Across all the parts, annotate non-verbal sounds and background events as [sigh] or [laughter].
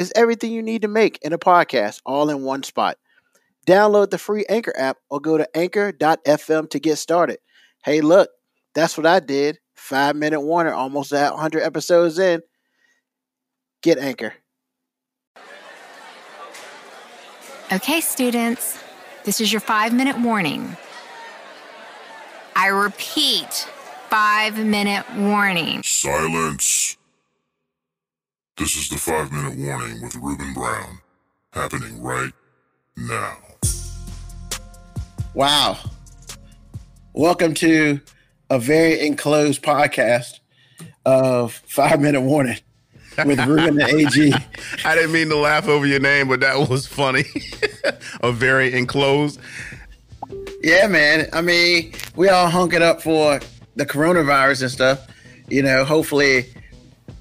It's everything you need to make in a podcast all in one spot. Download the free Anchor app or go to anchor.fm to get started. Hey, look, that's what I did. Five minute warner, almost at 100 episodes in. Get Anchor. Okay, students, this is your five minute warning. I repeat, five minute warning. Silence. This is the five minute warning with Ruben Brown, happening right now. Wow. Welcome to a very enclosed podcast of Five Minute Warning with Ruben the AG. [laughs] I didn't mean to laugh over your name, but that was funny. [laughs] a very enclosed. Yeah, man. I mean, we all hunk it up for the coronavirus and stuff. You know, hopefully,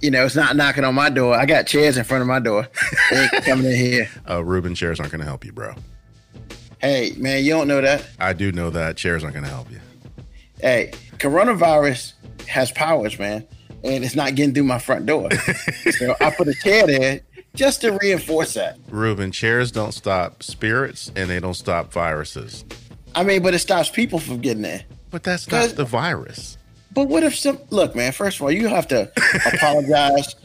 you know, it's not knocking on my door. I got chairs in front of my door. [laughs] They ain't coming in here. Uh, Ruben, chairs aren't going to help you, bro. Hey, man, you don't know that. I do know that chairs aren't going to help you. Hey, coronavirus has powers, man, and it's not getting through my front door. [laughs] so I put a chair there just to reinforce that. Ruben, chairs don't stop spirits and they don't stop viruses. I mean, but it stops people from getting there. But that's not the virus. But what if some look, man? First of all, you have to [laughs] apologize.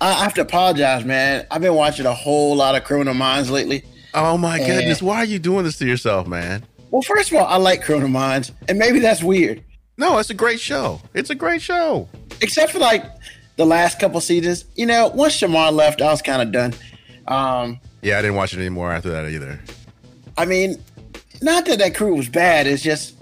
I have to apologize, man. I've been watching a whole lot of Criminal Minds lately. Oh my goodness, why are you doing this to yourself, man? Well, first of all, I like Criminal Minds, and maybe that's weird, No, it's a great show. It's a great show. except for like the last couple seasons. You know, once Shemar left, I was kind of done. Um, Yeah, I didn't watch it anymore after that either. I mean, not that that crew was bad. It's just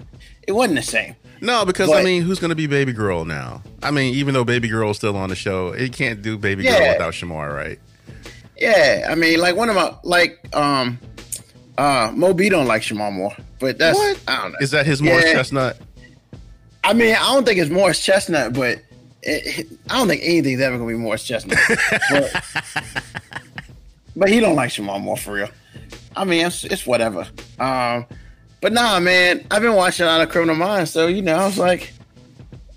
it wasn't the same. No, because I mean, who's going to be Baby Girl now? I mean, even though Baby Girl is still on the show, it can't do Baby Girl without Shemar, right? Yeah, I mean, like one of my like um uh Moby don't like Shemar Moore, but that's What? I don't know. Is that his Morris Yeah. Chestnut? I mean, I don't think it's Morris Chestnut, but it, it- I don't think anything's ever gonna be Morris Chestnut. [laughs] but, but he don't like Shemar Moore for real. I mean, it's, it's whatever. Um, but nah, man, I've been watching a lot of Criminal Minds, so you know, I was like,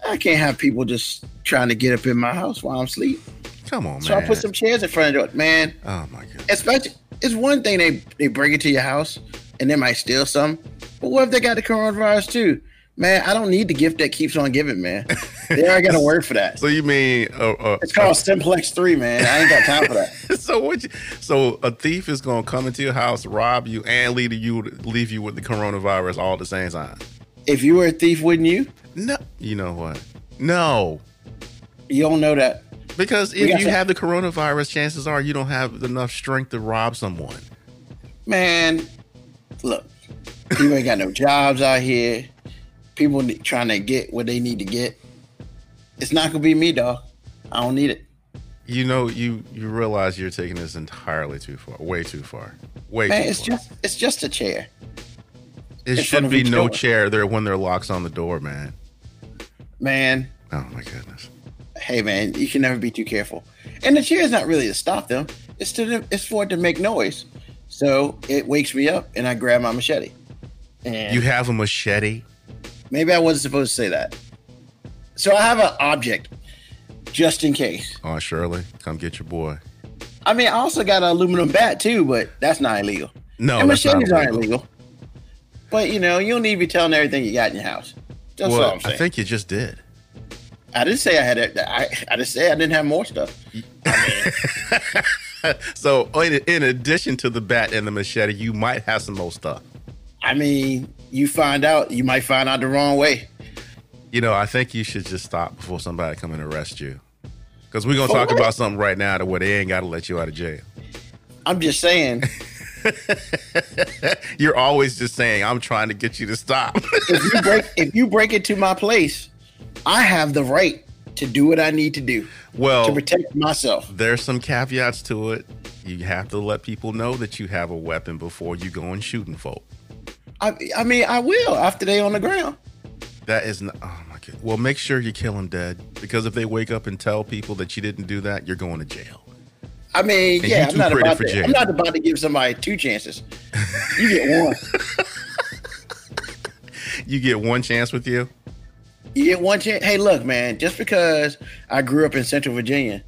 I can't have people just trying to get up in my house while I'm asleep. Come on, man. So I put some chairs in front of it, man. Oh my god. Especially, it's one thing they they bring it to your house and they might steal some, but what if they got the coronavirus too? Man, I don't need the gift that keeps on giving, man. [laughs] They already got a word for that. [laughs] So you mean uh, uh, It's called Simplex Three, man. I ain't got time for that. [laughs] so what? You, so a thief is gonna come into your house, rob you, and leave you leave you with the coronavirus all at the same time? If you were a thief, wouldn't you? No, you know what? No, You don't know that. because if you have the coronavirus, chances are you don't have enough strength to rob someone. Man, look, people ain't got no jobs out here. People trying to get what they need to get. It's not gonna be me, dog. I don't need it. You know, you you realize you're taking this entirely too far, way too far, way Man, too it's far. just it's just a chair. it should be no door. chair there when there are locks on the door, man. Man, Oh my goodness. hey man, you can never be too careful. And the chair is not really to stop them; it's to it's for it to make noise. So it wakes me up, and I grab my machete. And You have a machete. maybe I wasn't supposed to say that. So I have an object just in case. Oh, Shirley, come get your boy. I mean, I also got an aluminum bat too, but that's not illegal. No, and machetes aren't illegal. But you know, you don't need to be telling everything you got in your house. That's Well. I think you just did. I didn't say I had it. I, I didn't say I didn't have more stuff. [laughs] So, in, in addition to the bat and the machete, you might have some more stuff. I mean, you find out, you might find out the wrong way. You know, I think you should just stop before somebody come and arrest you. Because we're gonna talk what? about something right now to where they ain't got to let you out of jail. I'm just saying, [laughs] You're always just saying, "I'm trying to get you to stop." if you break if you break into my place, I have the right to do what I need to do Well, to protect myself. there's some caveats to it. You have to let people know that you have a weapon before you go and shooting folk. I, I mean, I will after they on the ground. That is not. Oh my god. Well, make sure you kill them dead because if they wake up and tell people that you didn't do that, you're going to jail. I mean, And yeah, I'm not about to. jail. I'm not about to give somebody two chances. You get one. [laughs] You get one chance with you. You get one chance. Hey, look, man. Just because I grew up in Central Virginia,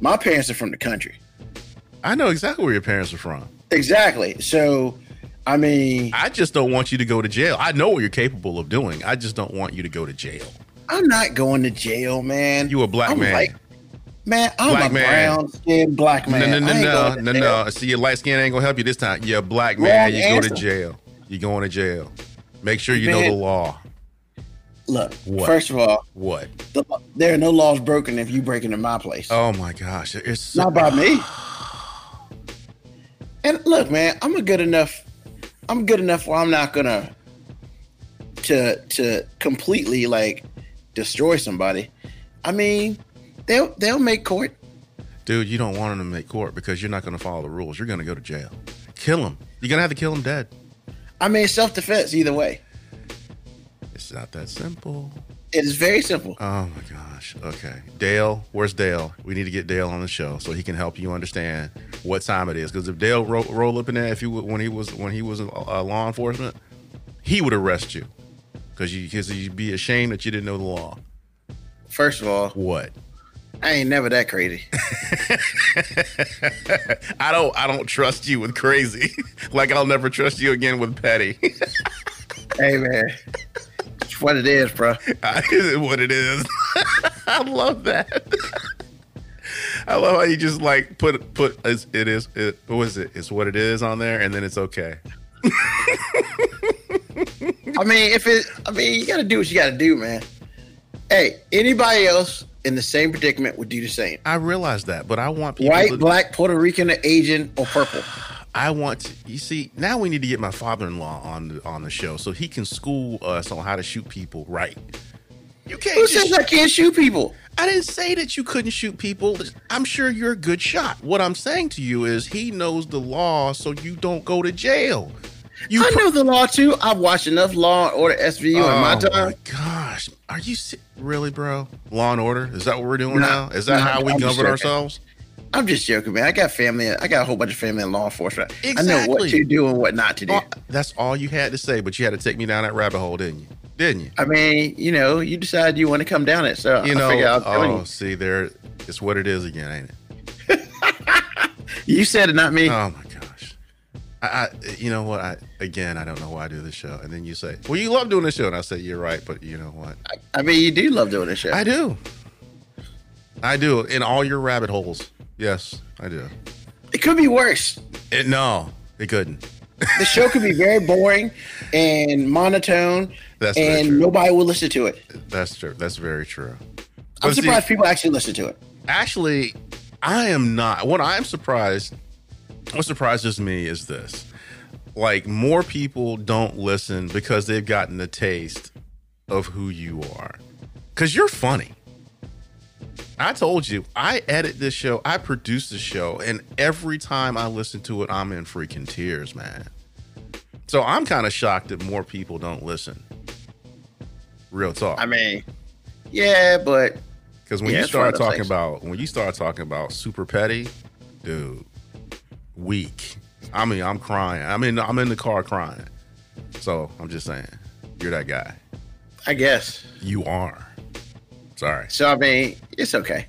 my parents are from the country. I know exactly where your parents are from. Exactly. So, I mean, I just don't want you to go to jail. I know what you're capable of doing. I just don't want you to go to jail. I'm not going to jail, man. You a black I'm man. like- man, I'm Black a man. brown skinned black man. no, no, no, no, no, jail. no. See, your light skin ain't gonna help you this time. You're a black man. Wrong You go to jail. You going to jail. Make sure you know the law. Look, What? first of all, What? the, there are no laws broken if you break into my place. Oh my gosh, it's so, Not by me. [sighs] And look, man, I'm a good enough. I'm good enough where I'm not gonna to to completely like destroy somebody. I mean, they'll they'll make court. dude. You don't want them to make court because you're not gonna follow the rules. You're gonna go to jail. Kill him. You're gonna have to kill him dead. I mean, self defense either way. It's not that simple. It is very simple. Oh my gosh. Okay. Dale, where's Dale? We need to get Dale on the show so he can help you understand what time it is. Because if Dale ro- roll up in there, if you when he was when he was a, a uh, law enforcement, he would arrest you because you because you'd be ashamed that you didn't know the law. First of all, What? I ain't never that crazy. [laughs] I don't I don't trust you with crazy. [laughs] like I'll never trust you again with petty. [laughs] hey man, it's what it is, bro. [laughs] is what it is. [laughs] I love that. [laughs] I love how you just like put put it's, it is it what is it? It's what it is on there, and then it's okay. I mean, if it, I mean, you got to do what you got to do, man. Hey, anybody else in the same predicament would do the same. I realize that, but I want people. White, to, black, Puerto Rican, Asian, or purple. [sighs] [sighs] [sighs] I want. To, you see, now we need to get my father-in-law on the, on the show so he can school us on how to shoot people right. You can't. Who says I can't shoot people? I didn't say that you couldn't shoot people. I'm sure you're a good shot. What I'm saying to you is he knows the law, so you don't go to jail. You I pro- know the law too. I've watched enough Law and Order SVU in oh, my Oh time. gosh, are you se- really, bro? Law and Order? Is that what we're doing Nah, now? Is that nah, how we I'm govern joking. ourselves? I'm just joking, man. I got family. I got a whole bunch of family in law enforcement. I know what Exactly. to do and what not to do. That's all you had to say, but you had to take me down that rabbit hole, didn't you? Didn't you? I mean, you know, you decide you want to come down it, so You I know, oh, you. see, there, it's what it is again, ain't it? [laughs] You said it, not me. Oh my gosh. I, I, you know what? I again, I don't know why I do this show. And then you say, "Well, you love doing this show," and I say, "You're right," but you know what? I mean, you do love doing this show. I do. I do. In all your rabbit holes, yes, I do. it could be worse. It, no, it couldn't. The show could be very boring and monotone, That's very and true. nobody will listen to it. That's true. That's very true. I'm But see, surprised people actually listen to it. actually, I am not. What I'm surprised, what surprises me is this: like more people don't listen because they've gotten the taste of who you are. Because you're funny. I told you, I edit this show, I produce this show, and every time I listen to it, I'm in freaking tears, man. So I'm kind of shocked that more people don't listen. Real talk. I mean, yeah, but Because when Yeah, you it's one of start talking things. about when you start talking about super petty, dude, weak. I mean, I'm crying. I mean, I'm in the car crying. So I'm just saying, you're that guy. I guess. You are. Sorry, So I mean, it's okay.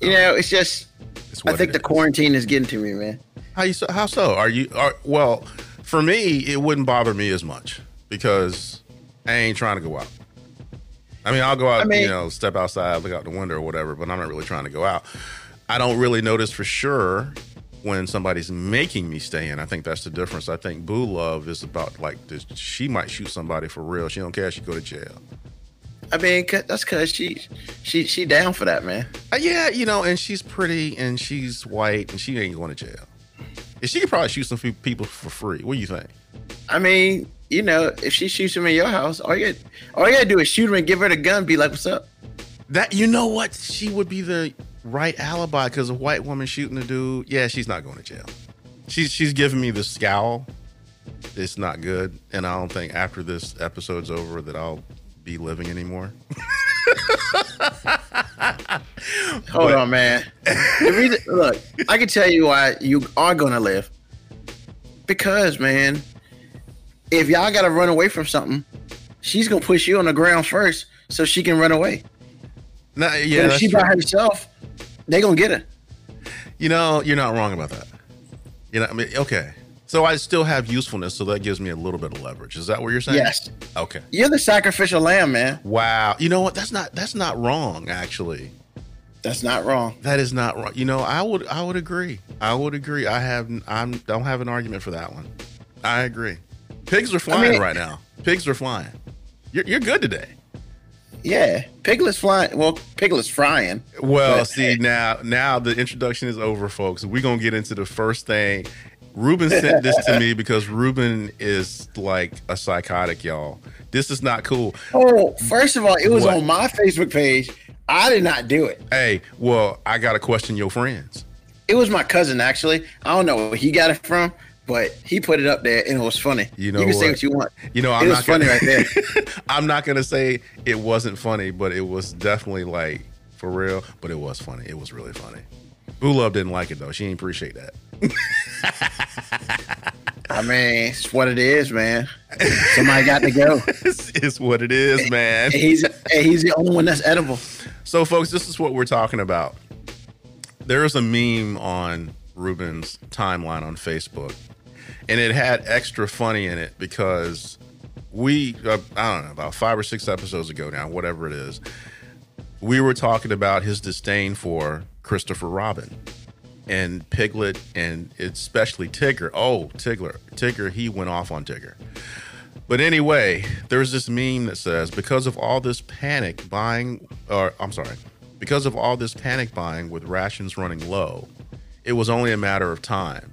You oh. know, it's just it's I think the is. quarantine is getting to me, man. How you? so- How so? Are you? Are, well, for me, it wouldn't bother me as much because I ain't trying to go out. I mean, I'll go out, I mean- you know, step outside, look out the window or whatever, but I'm not really trying to go out. I don't really notice for sure when somebody's making me stay in. I think that's the difference. I think Boo Love is about like this. She might shoot somebody for real. She don't care. She go to jail. I mean, that's because she she she down for that, man. Uh, yeah, you know, and she's pretty and she's white and she ain't going to jail. And she could probably shoot some people for free. What do you think? I mean, you know, if she shoots him in your house, all you all you gotta do is shoot her and give her the gun. Be like, "What's up?" That you know what? She would be the right alibi because a white woman shooting a dude. Yeah, she's not going to jail. She's she's giving me the scowl. It's not good, and I don't think after this episode's over that I'll be living anymore. [laughs] Hold on, man. The reason, [laughs] look, I can tell you why you are gonna live. Because, man, if y'all gotta run away from something, she's gonna push you on the ground first so she can run away. But yeah, if she true. by herself, they gonna get her. you know you're not wrong about that. You know, I mean, okay. So I still have usefulness, so that gives me a little bit of leverage. Is that what you're saying? Yes. Okay. You're the sacrificial lamb, man. Wow. You know what? That's not that's not wrong. Actually, That's not wrong. that is not wrong. You know, I would I would agree. I would agree. I have I'm don't have an argument for that one. I agree. Pigs are flying mean- right now. Pigs are flying. You're you're good today. Yeah. Piglet's flying. Well, Piglet's frying. Well, But- see now now the introduction is over, folks. We're gonna get into the first thing. Ruben sent [laughs] this to me because Ruben is like a psychotic, y'all. This is not cool. Oh, first of all, it was What? on my Facebook page. I did not do it. Hey, well, I gotta question your friends. It was my cousin, actually. I don't know where he got it from, but he put it up there and it was funny. You know you can say what? what you want. You know, I'm it was not funny gonna, right there. [laughs] I'm not gonna say it wasn't funny, but it was definitely like for real. But it was funny. It was really funny. Boo Love didn't like it though. She didn't appreciate that. I mean, it's what it is, man. Somebody got to go. [laughs] it's, it's what it is, man. He's he's the only one that's edible. So, folks, this is what we're talking about. There is a meme on Ruben's timeline on Facebook, and it had extra funny in it because we, uh, I don't know, about five or six episodes ago now, whatever it is, we were talking about his disdain for Christopher Robin and Piglet, and especially Tigger. Oh, Tigger, Tigger, he went off on Tigger. But anyway, there's this meme that says because of all this panic buying, or I'm sorry, because of all this panic buying with rations running low, it was only a matter of time.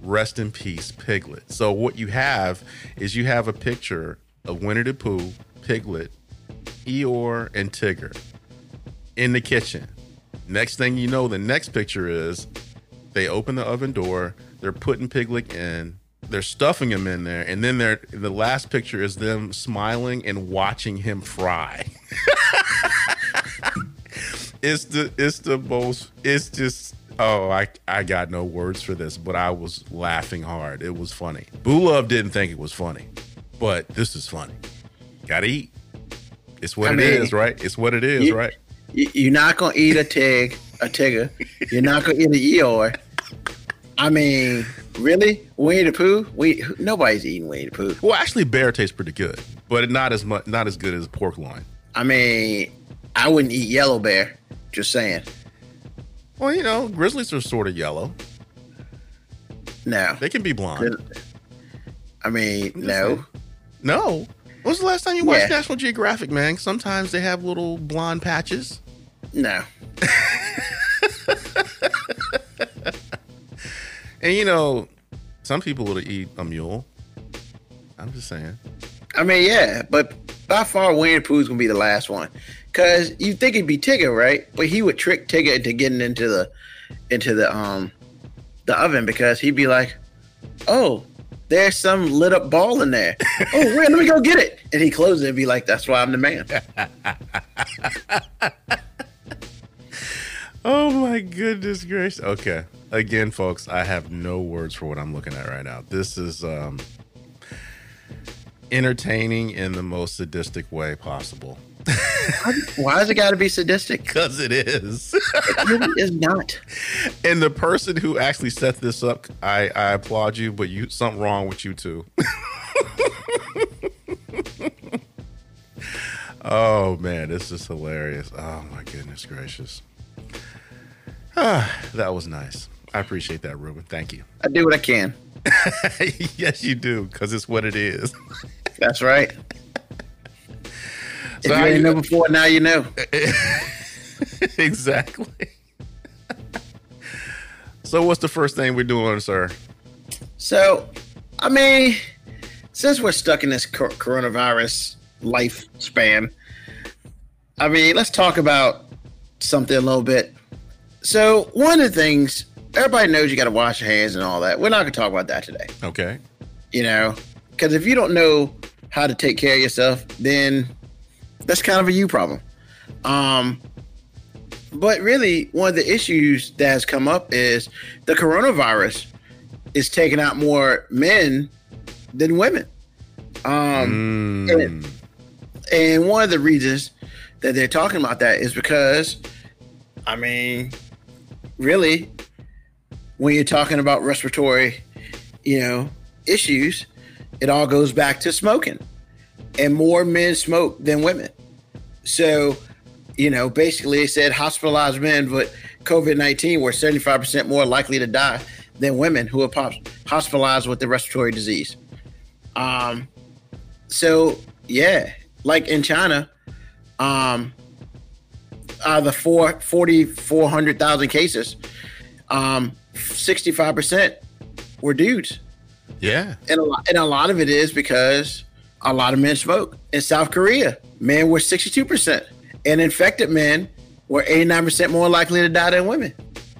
Rest in peace, Piglet. So what you have is you have a picture of Winnie the Pooh, Piglet, Eeyore, and Tigger in the kitchen. Next thing you know, the next picture is they open the oven door, they're putting Piglet in, they're stuffing him in there, and then they're the last picture is them smiling and watching him fry. [laughs] it's the it's the most it's just oh I I got no words for this, but I was laughing hard. It was funny. Boo Love didn't think it was funny, but this is funny. Gotta eat. It's what I it mean, is, right? It's what it is, you- right? You- You're not gonna eat a tig, a tigger. You're not gonna eat a Eeyore. I mean, really, Winnie the Pooh? We nobody's eating Winnie the Pooh. Well, actually, bear tastes pretty good, but not as much, not as good as pork loin. I mean, I wouldn't eat yellow bear. Just saying. Well, you know, grizzlies are sort of yellow. No. They can be blonde. I mean, no. No. When was the last time you watched Yeah. National Geographic, man? Sometimes they have little blonde patches. No. [laughs] And you know, some people would eat a mule. I'm just saying. I mean, yeah, but by far Winnie Pooh's gonna be the last one. Cause you think it'd be Tigger, right? But he would trick Tigger into getting into the into the um the oven because he'd be like, Oh, there's some lit up ball in there. [laughs] oh, wait, let me go get it. And he closes it and be like, That's why I'm the man. [laughs] Oh my goodness gracious. Okay. Again, folks, I have no words for what I'm looking at right now. This is um entertaining in the most sadistic way possible. Why has it gotta be sadistic? Because it is. It really is not. [laughs] and the person who actually set this up, I, I applaud you, but you something wrong with you too. [laughs] oh man, this is hilarious. Oh my goodness gracious. Ah, that was nice. I appreciate that, Ruben. Thank you. I do what I can. [laughs] yes, you do, because it's what it is. That's right. If So you didn't you- know before, now you know. [laughs] exactly. so, what's the first thing we're doing, sir? So, I mean, since we're stuck in this coronavirus lifespan, I mean, let's talk about something a little bit. So, one of the things everybody knows you got to wash your hands and all that. We're not going to talk about that today. Okay. You know, because if you don't know how to take care of yourself, then that's kind of a you problem. Um, but really, one of the issues that has come up is the coronavirus is taking out more men than women. Um, Mm. and- and one of the reasons that they're talking about that is because, I mean, really, when you're talking about respiratory, you know, issues, it all goes back to smoking. And more men smoke than women. So, you know, basically they said hospitalized men with COVID 19 were 75% more likely to die than women who are hospitalized with the respiratory disease. Um, so, yeah, like in China, um, out of the four, 40, 400,000 cases, um, 65% were dudes. Yeah. And a, lot, and a lot of it is because a lot of men smoke. In South Korea, men were 62%, and infected men were 89% more likely to die than women.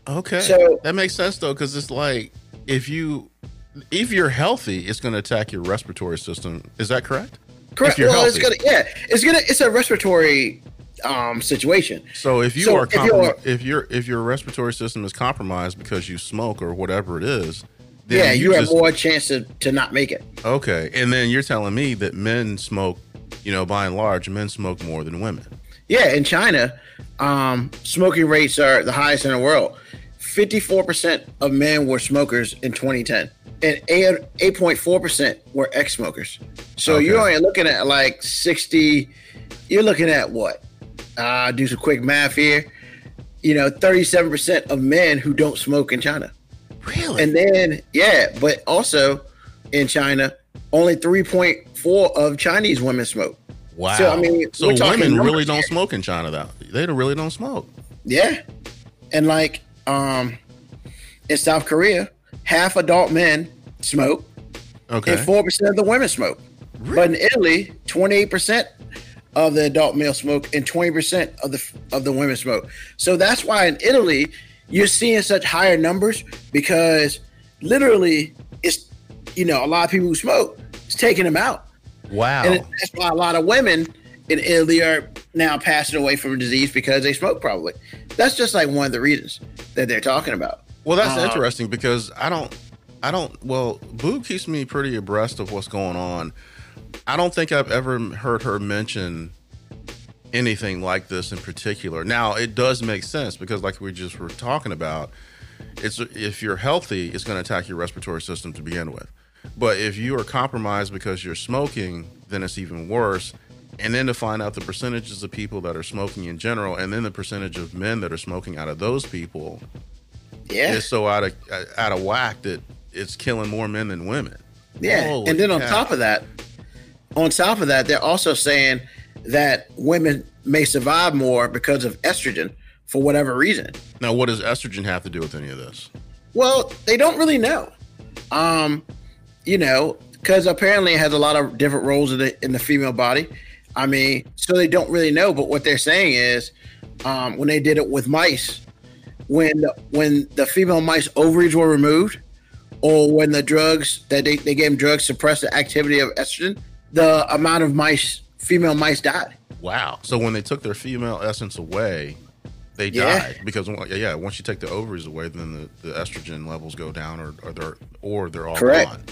Okay. So- that makes sense though, because it's like if you if you're healthy, it's going to attack your respiratory system. Is that correct? Correct. If you're it's healthy. gonna yeah, it's gonna it's a respiratory um situation. So if you So are if comprom- you're- if your if your respiratory system is compromised because you smoke or whatever it is, Yeah, you, have just- more chance to, to not make it. Okay, and then you're telling me that men smoke, you know, by and large, men smoke more than women. Yeah, in China, um, smoking rates are the highest in the world. 54% of men were smokers in 2010, and 8.4% were ex smokers. So Okay. you're only looking at like 60, you're looking at what? Uh, do some quick math here. You know, 37% of men who don't smoke in China. Really? And then, yeah, but also in China, only 3.4 of Chinese women smoke. wow. so, I mean, so women really don't smoke in China. Though they really don't smoke. Yeah. And like um in South Korea, half adult men smoke Okay. and four percent of the women smoke. But in Italy, twenty eight percent of the adult male smoke and twenty percent of the of the women smoke. So that's why in Italy you're seeing such higher numbers because literally it's you know a lot of people who smoke it's taking them out. wow. And that's why a lot of women in Italy are now passing away from disease because they smoke. Probably that's just like one of the reasons that they're talking about. Well, that's Um, interesting because I don't, I don't. Well, Boo keeps me pretty abreast of what's going on. I don't think I've ever heard her mention anything like this in particular. Now, it does make sense because, like we just were talking about, it's if you're healthy, it's going to attack your respiratory system to begin with. But if you are compromised because you're smoking, then it's even worse. And then to find out the percentages of people that are smoking in general, and then the percentage of men that are smoking out of those people, Yeah, is so out of out of whack that it's killing more men than women. yeah. Holy and then on cow. top of that, on top of that, they're also saying that women may survive more because of estrogen for whatever reason. Now, what does estrogen have to do with any of this? Well, they don't really know. Um, you know, because apparently it has a lot of different roles in the in the female body. I mean, so they don't really know. But what they're saying is, um, when they did it with mice, when the, when the female mice ovaries were removed, or when the drugs that they, they gave them drugs suppressed the activity of estrogen, the amount of mice, female mice, died. Wow. So when they took their female essence away, they Yeah. died because yeah, once you take the ovaries away, then the, the estrogen levels go down, or, or they're or they're all Correct. gone.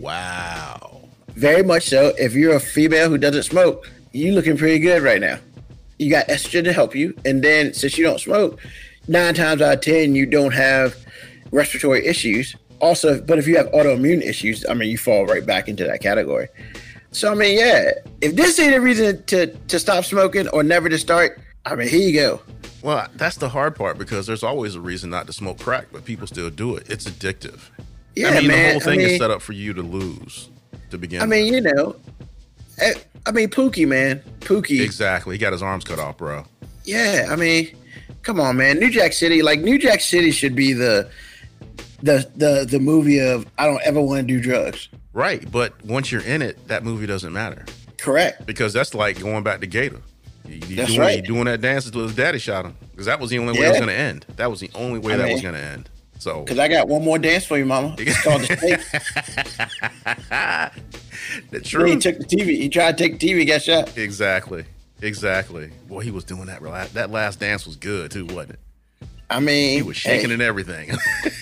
Wow. Very much so. If you're a female who doesn't smoke, you looking pretty good right now. You got estrogen to help you, and then since you don't smoke, nine times out of ten you don't have respiratory issues. Also, but if you have autoimmune issues, I mean, you fall right back into that category. So I mean, yeah, if this ain't a reason to to stop smoking or never to start, I mean, here you go. Well, that's the hard part because there's always a reason not to smoke crack, but people still do it. It's addictive. Yeah, I mean, man. the whole thing I mean, is set up for you to lose to begin. I mean, you know, eh, I mean, Pookie, man, Pookie. exactly. He got his arms cut off, bro. Yeah, I mean, come on, man. New Jack City, like New Jack City, should be the the the the movie of I don't ever want to do drugs. Right, but once you're in it, that movie doesn't matter Correct. because that's like going back to Gator. He, he That's doing, right. he doing that dance until his daddy shot him because that was the only way it was going to end. That was the only way I that mean- was going to end. So Cause I got one more dance for you, Mama. [laughs] It's called the the Then he took the TV. He tried to take the TV, got shot. Exactly. Exactly. Boy, he was doing that. rela- That last dance was good too, wasn't it? I mean, He was shaking hey, and everything. [laughs]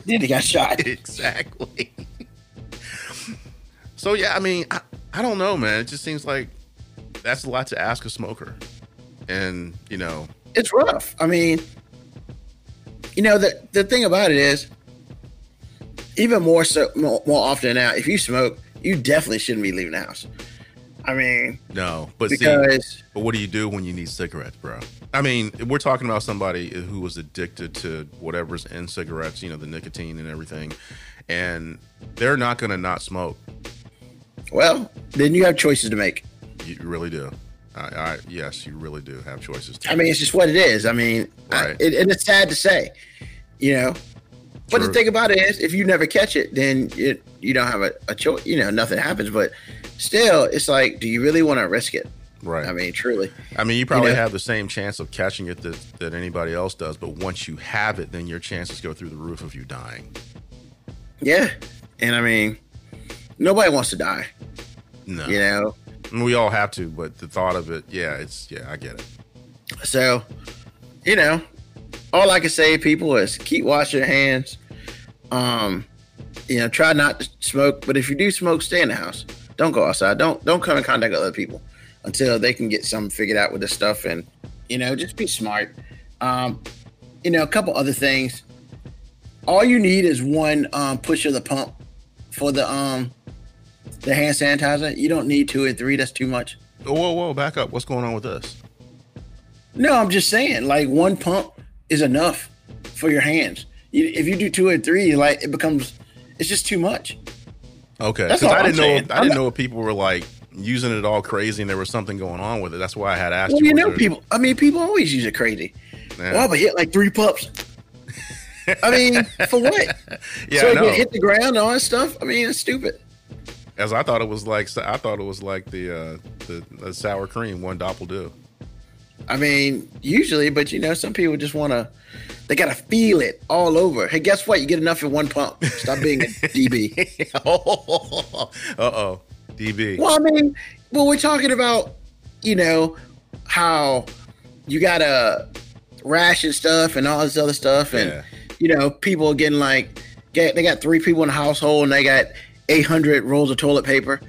[laughs] Then he got shot. [laughs] exactly. [laughs] so yeah, I mean, I, I don't know, man. It just seems like that's a lot to ask a smoker, and you know, It's rough. I mean, you know the the thing about it is, even more so more, more often now, if you smoke, you definitely shouldn't be leaving the house. I mean, no. But see, but what do you do when you need cigarettes, bro? I mean, we're talking about somebody who was addicted to whatever's in cigarettes, you know, the nicotine and everything, and they're not going to not smoke. well, then you have choices to make. You really do. I, I yes, you really do have choices. To I mean, it's just what it is. I mean, I- Right. it, and it's sad to say, you know. But the thing about it is, if you never catch it, then it, you don't have a, a choice. You know, nothing happens. But still, it's like, do you really want to risk it? right. I mean, truly. I mean, you probably know? have the same chance of catching it that, that anybody else does, but once you have it, then your chances go through the roof of you dying. Yeah. And I mean, nobody wants to die. No, You know. We all have to, but the thought of it, yeah, it's yeah, I get it. So, you know, all I can say, people, is keep washing your hands. Um, you know, try not to smoke, but if you do smoke, stay in the house. Don't go outside. Don't don't come in contact with other people until they can get something figured out with this stuff. And you know, just be smart. Um, you know, a couple other things. All you need is one um, push of the pump for the um the hand sanitizer. You don't need two or three. That's too much. Whoa, whoa, back up. What's going on with this? No, I'm just saying, like one pump is enough for your hands. You, if you do two or three, like it becomes, it's just too much. Okay, because I didn't know. I didn't know if people were like using it all crazy and there was something going on with it. That's why I had asked Well, you. you know, there- people. I mean, people always use it crazy. Yeah. Well, but hit like three pups. I mean, [laughs] for what? yeah, so it hit the ground and all that stuff. I mean, it's stupid. As I thought it was like I thought it was like the uh the, the sour cream one doppel do. I mean, usually, but you know, some people just want to. They gotta feel it all over. Hey, guess what? You get enough in one pump. Stop being a [laughs] DB. uh oh, DB. Well, I mean, well, we're talking about, you know, how you got to ration stuff and all this other stuff, and Yeah. you know, people getting like, get they got three people in the household and they got eight hundred rolls of toilet paper,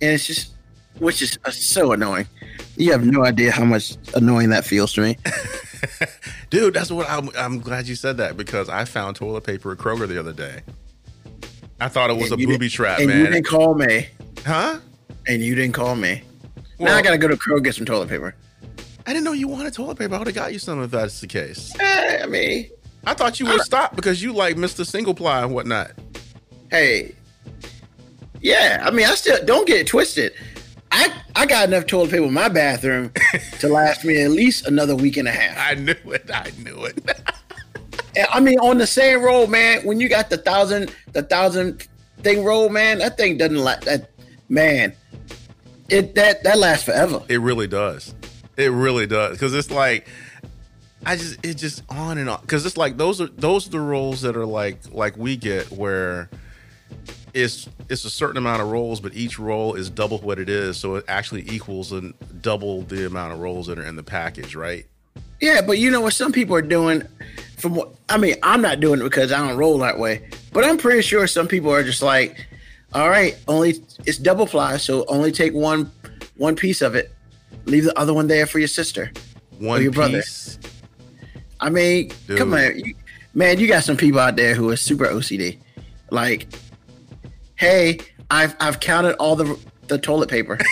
and it's just, which is uh, so annoying. You have no idea how much annoying that feels to me. [laughs] Dude, that's what I'm. I'm glad you said that because I found toilet paper at Kroger the other day. I thought it was And a booby trap, and you didn't call me, huh? and you didn't call me. now Well, I gotta go to Kroger get some toilet paper. I didn't know you wanted toilet paper. I would have got you some if that's the case. Eh, I mean, I thought you would stop because you like Mr. Single Ply and whatnot. hey, yeah, I mean, I still don't get it twisted. I got enough toilet paper in my bathroom [laughs] to last me at least another week and a half. I knew it. I knew it. [laughs] And, I mean, on the same roll, man. When you got the thousand the thousand thing roll, man, that thing doesn't last. That man, it that that lasts forever. It really does. It really does because it's like I just it just on and on because it's like those are those are the roles that are like like we get where it's it's a certain amount of rolls, but each roll is double what it is, so it actually equals and double the amount of rolls that are in the package, right? Yeah, but you know what some people are doing from what I mean, I'm not doing it because I don't roll that way. But I'm pretty sure some people are just like, all right, only it's double ply, so only take one one piece of it. Leave the other one there for your sister. One your brother. I mean, Dude. come on, you, man, you got some people out there who are super OCD. Like, hey, I've I've counted all the the toilet paper. [laughs]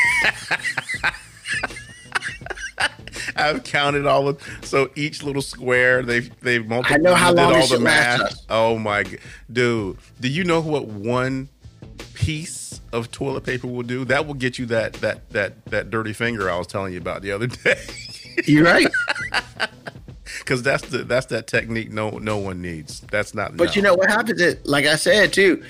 I've counted all of so each little square they've they've multiplied. I know how long all the math. Oh my g- dude! Do you know what one piece of toilet paper will do? That will get you that that that that dirty finger I was telling you about the other [laughs] day. You're right. [laughs] Because that's the that's that technique no no one needs. That's not. But no. you know what happens is, like I said too,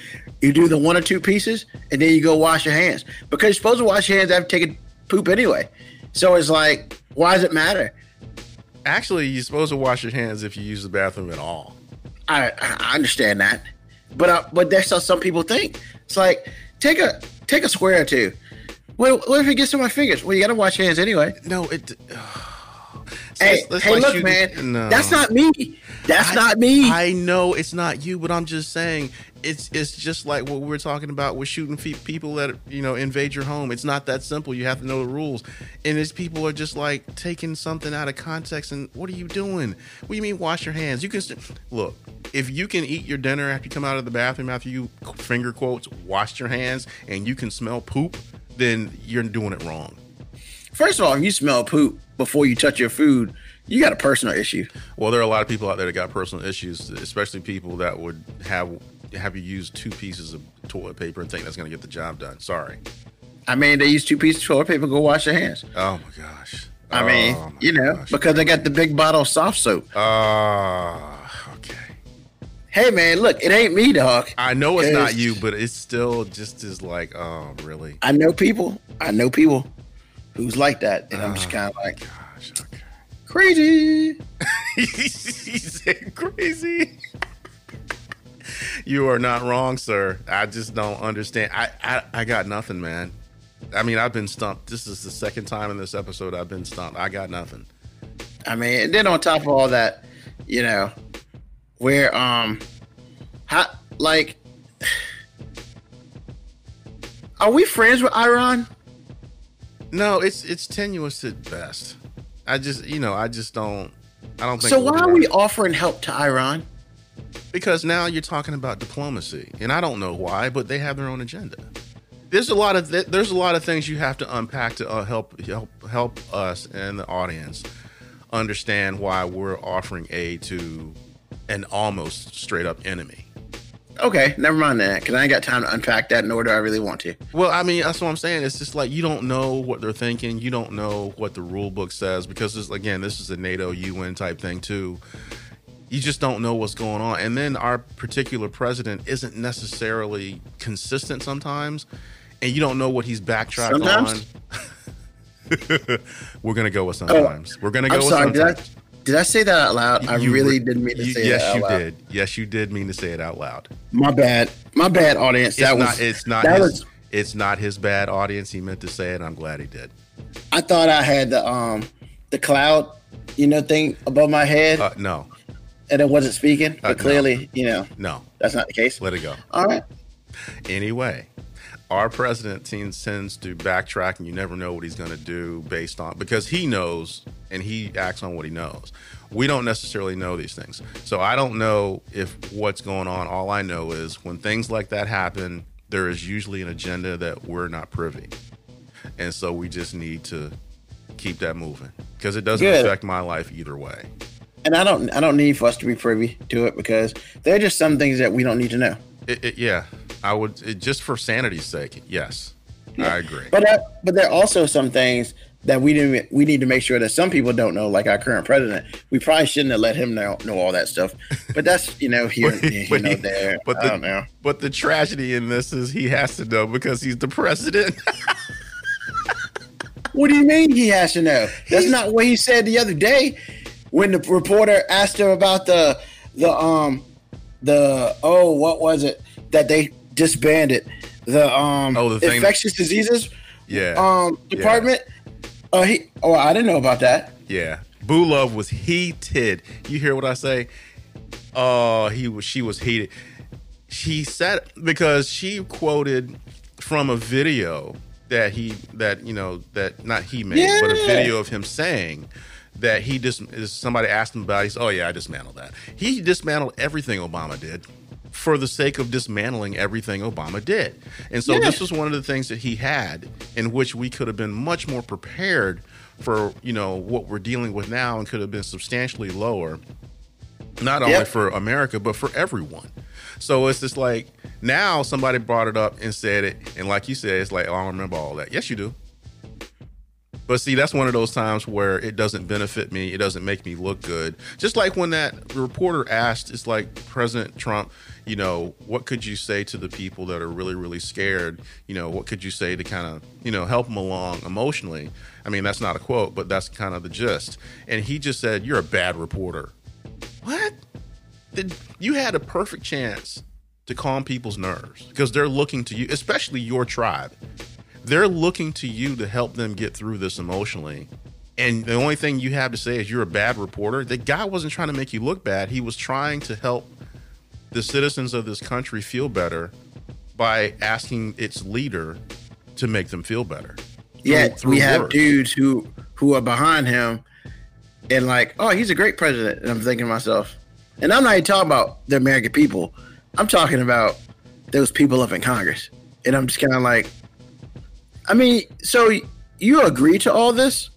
you do the one or two pieces, and then you go wash your hands because you're supposed to wash your hands after taking poop anyway. So it's like, why does it matter? Actually, you're supposed to wash your hands if you use the bathroom at all. I I understand that, but uh, but that's how some people think. It's like take a take a square or two. What, what if it gets on my fingers? Well, you got to wash your hands anyway. No, it. Hey, Let's- let's hey, look, shoot- man, no. that's not me. That's I- not me. I know it's not you, but I'm just saying it's it's just like what we were talking about with shooting people that you know invade your home. It's not that simple. You have to know the rules, and these people are just like taking something out of context. And what are you doing? What do you mean wash your hands? You can st- look if you can eat your dinner after you come out of the bathroom after you finger quotes washed your hands, and you can smell poop, then you're doing it wrong. First of all, if you smell poop before you touch your food, you got a personal issue. Well, there are a lot of people out there that got personal issues, especially people that would have have you use two pieces of toilet paper and think that's going to get the job done. Sorry. I mean, they use two pieces of toilet paper. Go wash your hands. Oh my gosh. I mean, Oh, my you know, gosh. because they got the big bottle of soft soap. Ah, okay. Hey, man, look, it ain't me, dog. I know it's not you, but it's still just as like, oh, really? I know people. I know people who's like that, and I'm just kind of like Gosh, okay. crazy. [laughs] he said crazy. you are not wrong, sir. I just don't understand. I, I I got nothing, man. I mean, I've been stumped. This is the second time in this episode I've been stumped. I got nothing. I mean, and then on top of all that, you know, where um, how like, [sighs] are we friends with Iran? No, it's it's tenuous at best. I just you know I just don't I don't think So why are we offering help to Iran? because now you're talking about diplomacy and I don't know why but they have their own agenda. There's a lot of th- there's a lot of things you have to unpack to uh, help help help us and the audience understand why we're offering aid to an almost straight up enemy. Okay, never mind that, because I ain't got time to unpack that, nor do I really want to. Well, I mean, that's what I'm saying. It's just like you don't know what they're thinking. You don't know what the rule book says because, this, again, this is a NATO UN type thing too. You just don't know what's going on. And then our particular president isn't necessarily consistent sometimes, and you don't know what he's backtracked Sometimes? on. [laughs] We're gonna go with oh, sometimes. We're gonna go I'm with sorry, sometimes. Did I say that out loud? I You really re- didn't mean to you- say yes, that out loud. Yes, you did. Yes, you did mean to say it out loud. My bad. My bad, audience. It's that not. was. it's not. That His, was. it's not his bad audience. He meant to say it. I'm glad he did. I thought I had the um the cloud, you know, thing above my head, Uh, no, and it wasn't speaking. But uh, no. clearly, you know, no. that's not the case. Let it go. All right. Anyway, our president tends, tends to backtrack, and you never know what he's going to do based on because he knows and he acts on what he knows. We don't necessarily know these things, so I don't know if what's going on. All I know is when things like that happen, there is usually an agenda that we're not privy, and so we just need to keep that moving because it doesn't Good. affect my life either way. And I don't. I don't need for us to be privy to it because there are just some things that we don't need to know. It, it, yeah, I would it, just for sanity's sake. Yes, I agree. But uh, but there are also some things that we didn't. We need to make sure that some people don't know, like our current president. We probably shouldn't have let him know know all that stuff. But that's you know here, But- you but know he- there. but I the- don't know. But the tragedy in this is he has to know because he's the president. [laughs] What do you mean he has to know? That's not what he said the other day when the reporter asked him about the the um the oh what was it that they disbanded the um Oh, the infectious diseases yeah, um department. Oh he oh I didn't know about that. yeah. Boo Love was heated. You hear what I say? Oh, he was. She was heated. She said because she quoted from a video that he that you know that not he made, but a video of him saying that he just somebody asked him about. it. He said, "Oh yeah, I dismantled that." He dismantled everything Obama did for the sake of dismantling everything Obama did. And so Yeah. this was one of the things that he had in which we could have been much more prepared for, you know, what we're dealing with now and could have been substantially lower not only Yep. for America but for everyone. So it's just like now somebody brought it up and said it and like you said it's like oh, I don't remember all that. Yes you do. But see, that's one of those times where it doesn't benefit me. It doesn't make me look good. Just like when that reporter asked, it's like President Trump, you know, what could you say to the people that are really, really scared? You know, what could you say to kind of, you know, help them along emotionally? I mean, that's not a quote, but that's kind of the gist. And he just said, You're a bad reporter. What? Did, you had a perfect chance to calm people's nerves because they're looking to you, especially your tribe they're looking to you to help them get through this emotionally. And the only thing you have to say is you're a bad reporter. The guy wasn't trying to make you look bad. He was trying to help the citizens of this country feel better by asking its leader to make them feel better. Yeah, we have dudes who who are behind him and like, oh, he's a great president. And I'm thinking to myself, and I'm not even talking about the American people. I'm talking about those people up in Congress. And I'm just kind of like, I mean, so you agree to all this?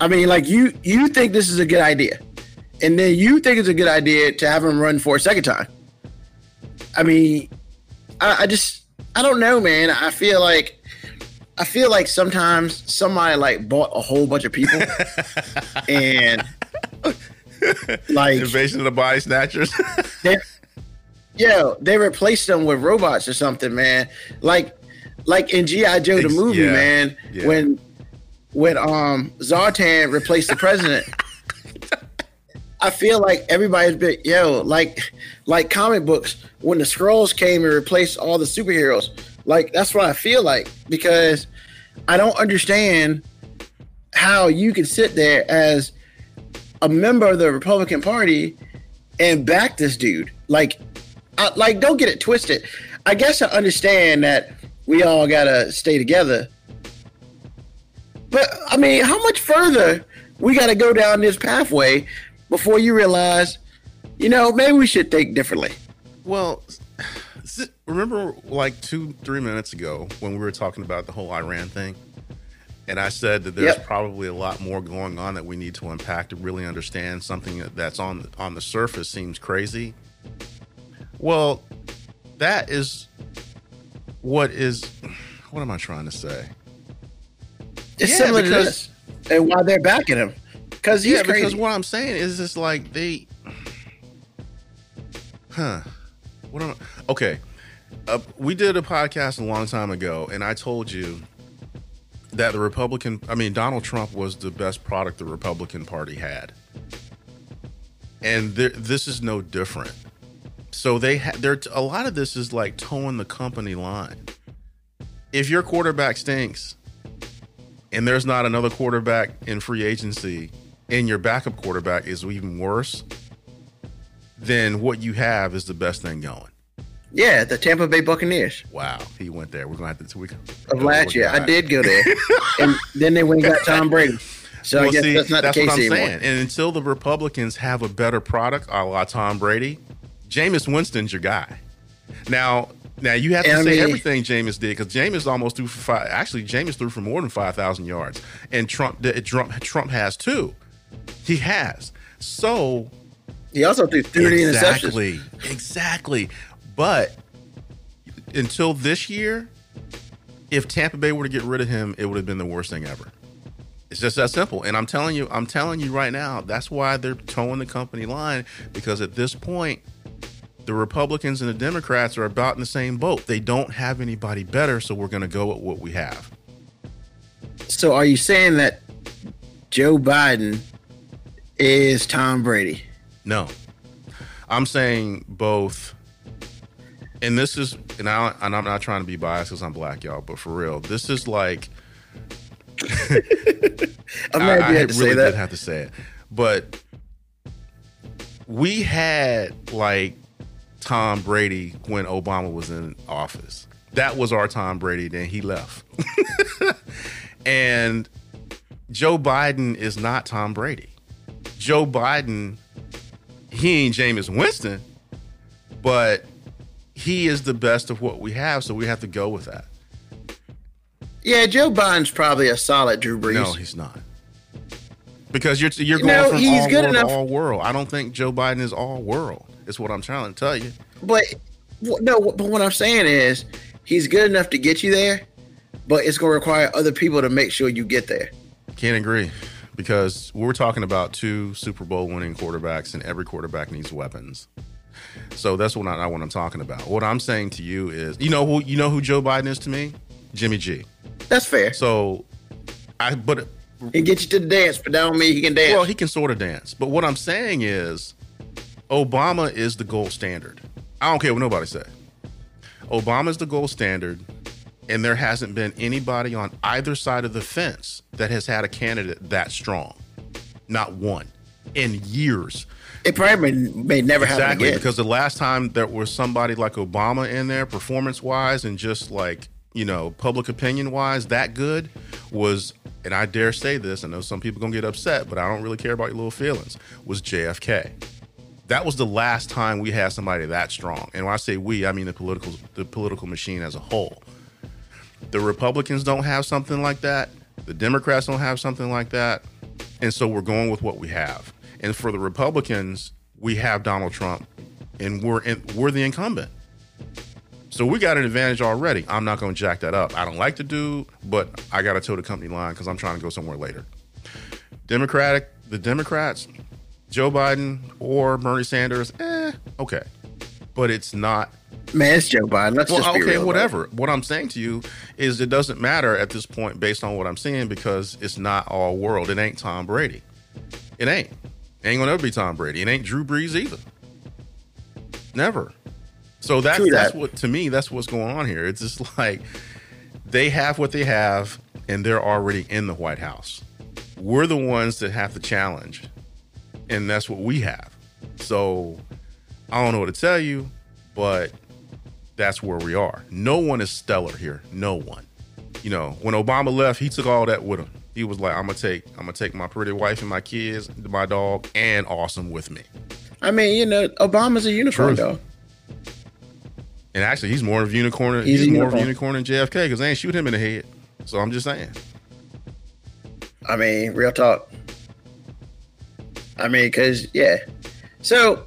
I mean, like you you think this is a good idea, and then you think it's a good idea to have him run for a second time. I mean, I, I just I don't know, man. I feel like I feel like sometimes somebody like bought a whole bunch of people [laughs] and like invasion of the body snatchers. they, yeah, they replaced them with robots or something, man. Like like in GI Joe the movie, yeah, man, yeah. when when um Zartan replaced the president. [laughs] I feel like everybody's been yo like like comic books when the Skrulls came and replaced all the superheroes. Like that's what I feel like because I don't understand how you can sit there as a member of the Republican Party and back this dude. Like, I, like don't get it twisted. I guess I understand that we all gotta stay together. But I mean, how much further we gotta go down this pathway before you realize, you know, maybe we should think differently. Well, remember like two, three minutes ago when we were talking about the whole Iran thing? And I said that there's yep. probably a lot more going on that we need to unpack to really understand something that's on on the surface seems crazy. Well, that is what is what am I trying to say? It's yeah, similar because, to this, and why they're backing him. Because yeah, crazy. because what I'm saying is, it's like they, huh? What am I, okay? Uh, we did a podcast a long time ago, and I told you that the Republican, I mean Donald Trump was the best product the Republican Party had, and there, this is no different. So they ha- they're a lot of this is like toeing the company line. If your quarterback stinks and there's not another quarterback in free agency and your backup quarterback is even worse, then what you have is the best thing going. Yeah, the Tampa Bay Buccaneers. Wow, he went there. We're gonna have to. We, of last year, I did go there, [laughs] and then they went and got Tom Brady. So well, I guess see, that's not that's the case anymore. Saying. And until the Republicans have a better product, a la Tom Brady, Jameis Winston's your guy. Now, now you have to I say mean, everything Jameis did because Jameis almost threw for five. Actually, Jameis threw for more than five thousand yards, and Trump Trump Trump has too. He has. So he also threw thirty exactly, interceptions. Exactly. But until this year, if Tampa Bay were to get rid of him, it would have been the worst thing ever. It's just that simple. And I'm telling you, I'm telling you right now, that's why they're toeing the company line because at this point, the Republicans and the Democrats are about in the same boat. They don't have anybody better, so we're going to go with what we have. So, are you saying that Joe Biden is Tom Brady? No, I'm saying both. And this is, and, I, and I'm not trying to be biased because I'm black, y'all, but for real, this is like. I'm [laughs] not I, I really say that. did have to say it, but we had like Tom Brady when Obama was in office. That was our Tom Brady. Then he left. [laughs] and Joe Biden is not Tom Brady. Joe Biden, he ain't Jameis Winston, but he is the best of what we have, so we have to go with that. Yeah, Joe Biden's probably a solid Drew Brees. No, he's not. Because you're you're going no, from all world enough. to all world. I don't think Joe Biden is all world. Is what I'm trying to tell you. But no, but what I'm saying is he's good enough to get you there, but it's going to require other people to make sure you get there. Can't agree because we're talking about two Super Bowl winning quarterbacks, and every quarterback needs weapons. So that's what I, what I'm talking about. What I'm saying to you is, you know who you know who Joe Biden is to me, Jimmy G. That's fair. So, I but he gets you to the dance, but that don't mean he can dance. Well, he can sort of dance. But what I'm saying is, Obama is the gold standard. I don't care what nobody say. Obama is the gold standard, and there hasn't been anybody on either side of the fence that has had a candidate that strong. Not one in years. It probably may, may never exactly, happen again. because the last time there was somebody like Obama in there, performance wise, and just like you know, public opinion wise, that good was, and I dare say this. I know some people gonna get upset, but I don't really care about your little feelings. Was JFK. That was the last time we had somebody that strong. And when I say we, I mean the political the political machine as a whole. The Republicans don't have something like that. The Democrats don't have something like that. And so we're going with what we have. And for the Republicans, we have Donald Trump, and we're in, we're the incumbent. So we got an advantage already. I'm not going to jack that up. I don't like to do, but I got to toe the company line because I'm trying to go somewhere later. Democratic, the Democrats, Joe Biden or Bernie Sanders, eh, okay, but it's not. Man, it's Joe Biden. Let's well, just be okay, real, whatever. What I'm saying to you is it doesn't matter at this point based on what I'm seeing because it's not all world. It ain't Tom Brady. It ain't. It ain't gonna ever be Tom Brady. It ain't Drew Brees either. Never. So that's that. that's what to me that's what's going on here. It's just like they have what they have and they're already in the White House. We're the ones that have the challenge. And that's what we have. So I don't know what to tell you, but that's where we are. No one is stellar here. No one. You know, when Obama left, he took all that with him. He was like, I'm gonna take I'm gonna take my pretty wife and my kids, my dog, and awesome with me. I mean, you know, Obama's a unicorn, Truth. though. And actually, he's more of a unicorn. He's He's, more of a unicorn. unicorn than JFK because they ain't shoot him in the head. So I'm just saying. I mean, real talk. I mean, because, yeah. So,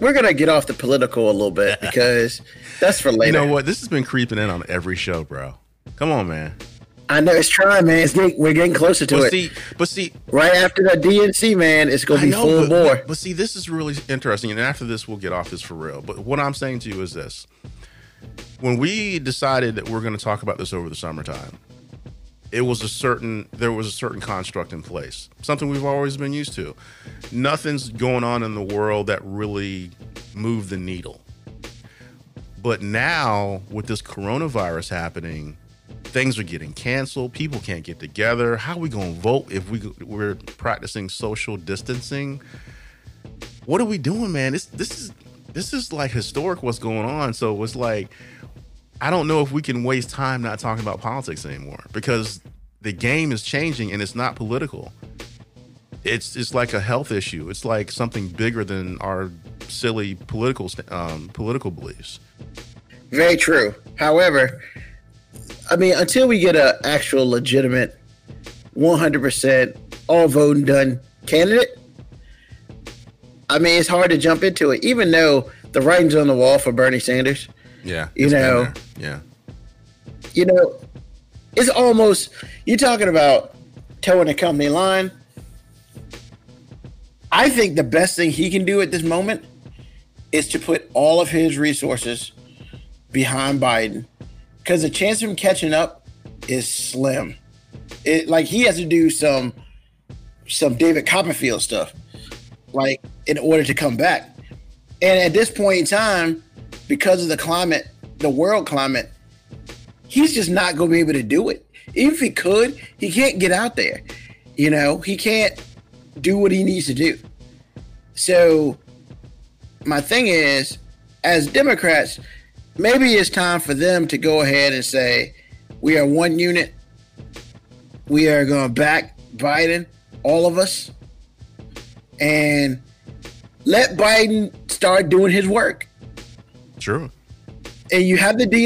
we're going to get off the political a little bit [laughs] because that's for later. You know what? This has been creeping in on every show, bro. Come on, man. I know it's trying, man. It's getting, we're getting closer to But it. see, but see, right after that DNC, man, it's going to be know, full but, bore. but, but see, this is really interesting. And after this, we'll get off this for real. But what I'm saying to you is this: when we decided that we're going to talk about this over the summertime, it was a certain there was a certain construct in place, something we've always been used to. Nothing's going on in the world that really moved the needle. But now, with this coronavirus happening, things are getting canceled. People can't get together. How are we going to vote if we we're practicing social distancing? What are we doing, man? This this is this is like historic. What's going on? So it's like I don't know if we can waste time not talking about politics anymore because the game is changing and it's not political. It's it's like a health issue. It's like something bigger than our silly political um, political beliefs. Very true. However, I mean, until we get an actual legitimate, one hundred percent all voting done candidate, I mean, it's hard to jump into it. Even though the writing's on the wall for Bernie Sanders, Yeah, You know, yeah. you know, it's almost you're talking about toeing a company line. I think the best thing he can do at this moment is to put all of his resources behind Biden because the chance of him catching up is slim. It like he has to do some some David Copperfield stuff, like in order to come back. And at this point in time, because of the climate, the world climate, he's just not going to be able to do it. If he could, he can't get out there. You know, he can't do what he needs to do. So, my thing is, as Democrats, maybe it's time for them to go ahead and say, we are one unit. We are going to back Biden, all of us, and let Biden start doing his work. True. And you have the DNC